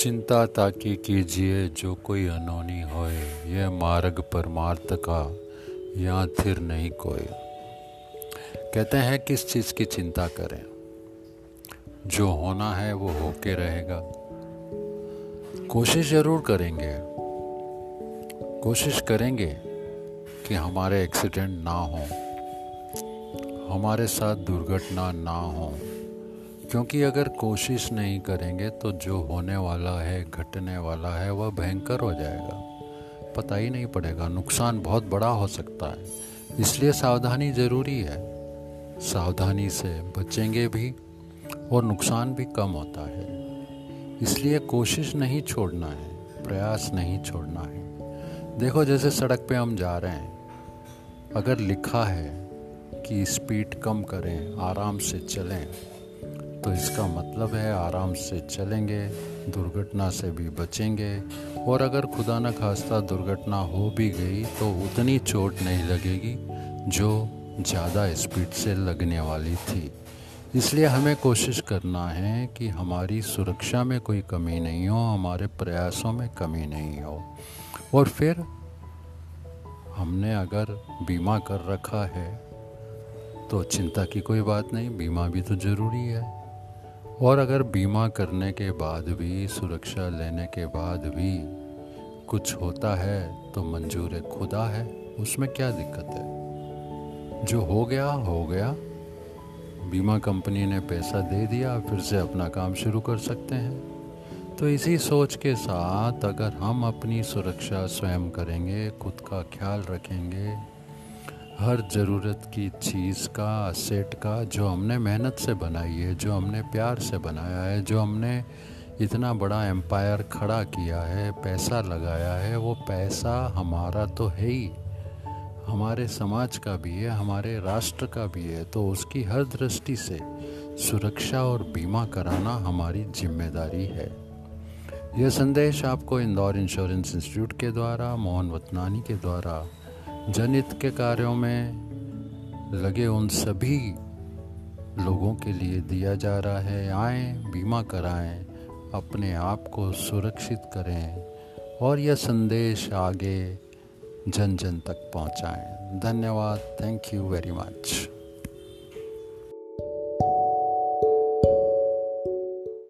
चिंता ताकि कीजिए जो कोई अनोनी होए, यह मार्ग परमार्थ का यहाँ थिर नहीं कोई। कहते हैं, किस चीज़ की चिंता करें? जो होना है वो होके रहेगा। कोशिश ज़रूर करेंगे। कोशिश करेंगे कि हमारे एक्सीडेंट ना हो, हमारे साथ दुर्घटना ना हो। क्योंकि अगर कोशिश नहीं करेंगे तो जो होने वाला है, घटने वाला है, वह भयंकर हो जाएगा। पता ही नहीं पड़ेगा, नुकसान बहुत बड़ा हो सकता है। इसलिए सावधानी ज़रूरी है। सावधानी से बचेंगे भी, और नुकसान भी कम होता है। इसलिए कोशिश नहीं छोड़ना है, प्रयास नहीं छोड़ना है। देखो, जैसे सड़क पे हम जा रहे हैं। अगर लिखा है कि स्पीड कम करें, आराम से चलें तो इसका मतलब है आराम से चलेंगे, दुर्घटना से भी बचेंगे। और अगर खुदा न खास्ता दुर्घटना हो भी गई तो उतनी चोट नहीं लगेगी जो ज़्यादा स्पीड से लगने वाली थी। इसलिए हमें कोशिश करना है कि हमारी सुरक्षा में कोई कमी नहीं हो, हमारे प्रयासों में कमी नहीं हो। और फिर हमने अगर बीमा कर रखा है तो चिंता की कोई बात नहीं, बीमा भी तो ज़रूरी है। और अगर बीमा करने के बाद भी, सुरक्षा लेने के बाद भी कुछ होता है तो मंजूर खुदा है। उसमें क्या दिक्कत है? जो हो गया हो गया। बीमा कंपनी ने पैसा दे दिया, फिर से अपना काम शुरू कर सकते हैं। तो इसी सोच के साथ अगर हम अपनी सुरक्षा स्वयं करेंगे, खुद का ख्याल रखेंगे हर ज़रूरत की चीज़ का, सेट का, जो हमने मेहनत से बनाई है, जो हमने प्यार से बनाया है, जो हमने इतना बड़ा एम्पायर खड़ा किया है, पैसा लगाया है, वो पैसा हमारा तो है ही। हमारे समाज का भी है, हमारे राष्ट्र का भी है तो उसकी हर दृष्टि से सुरक्षा और बीमा कराना हमारी ज़िम्मेदारी है। यह संदेश आपको इंदौर इंश्योरेंस इंस्टीट्यूट के द्वारा, मोहन वतनानी के द्वारा जनहित के कार्यों में लगे उन सभी लोगों के लिए दिया जा रहा है, आए, बीमा कराएँ, अपने आप को सुरक्षित करें और यह संदेश आगे जन जन तक पहुंचाएँ। धन्यवाद थैंक यू वेरी मच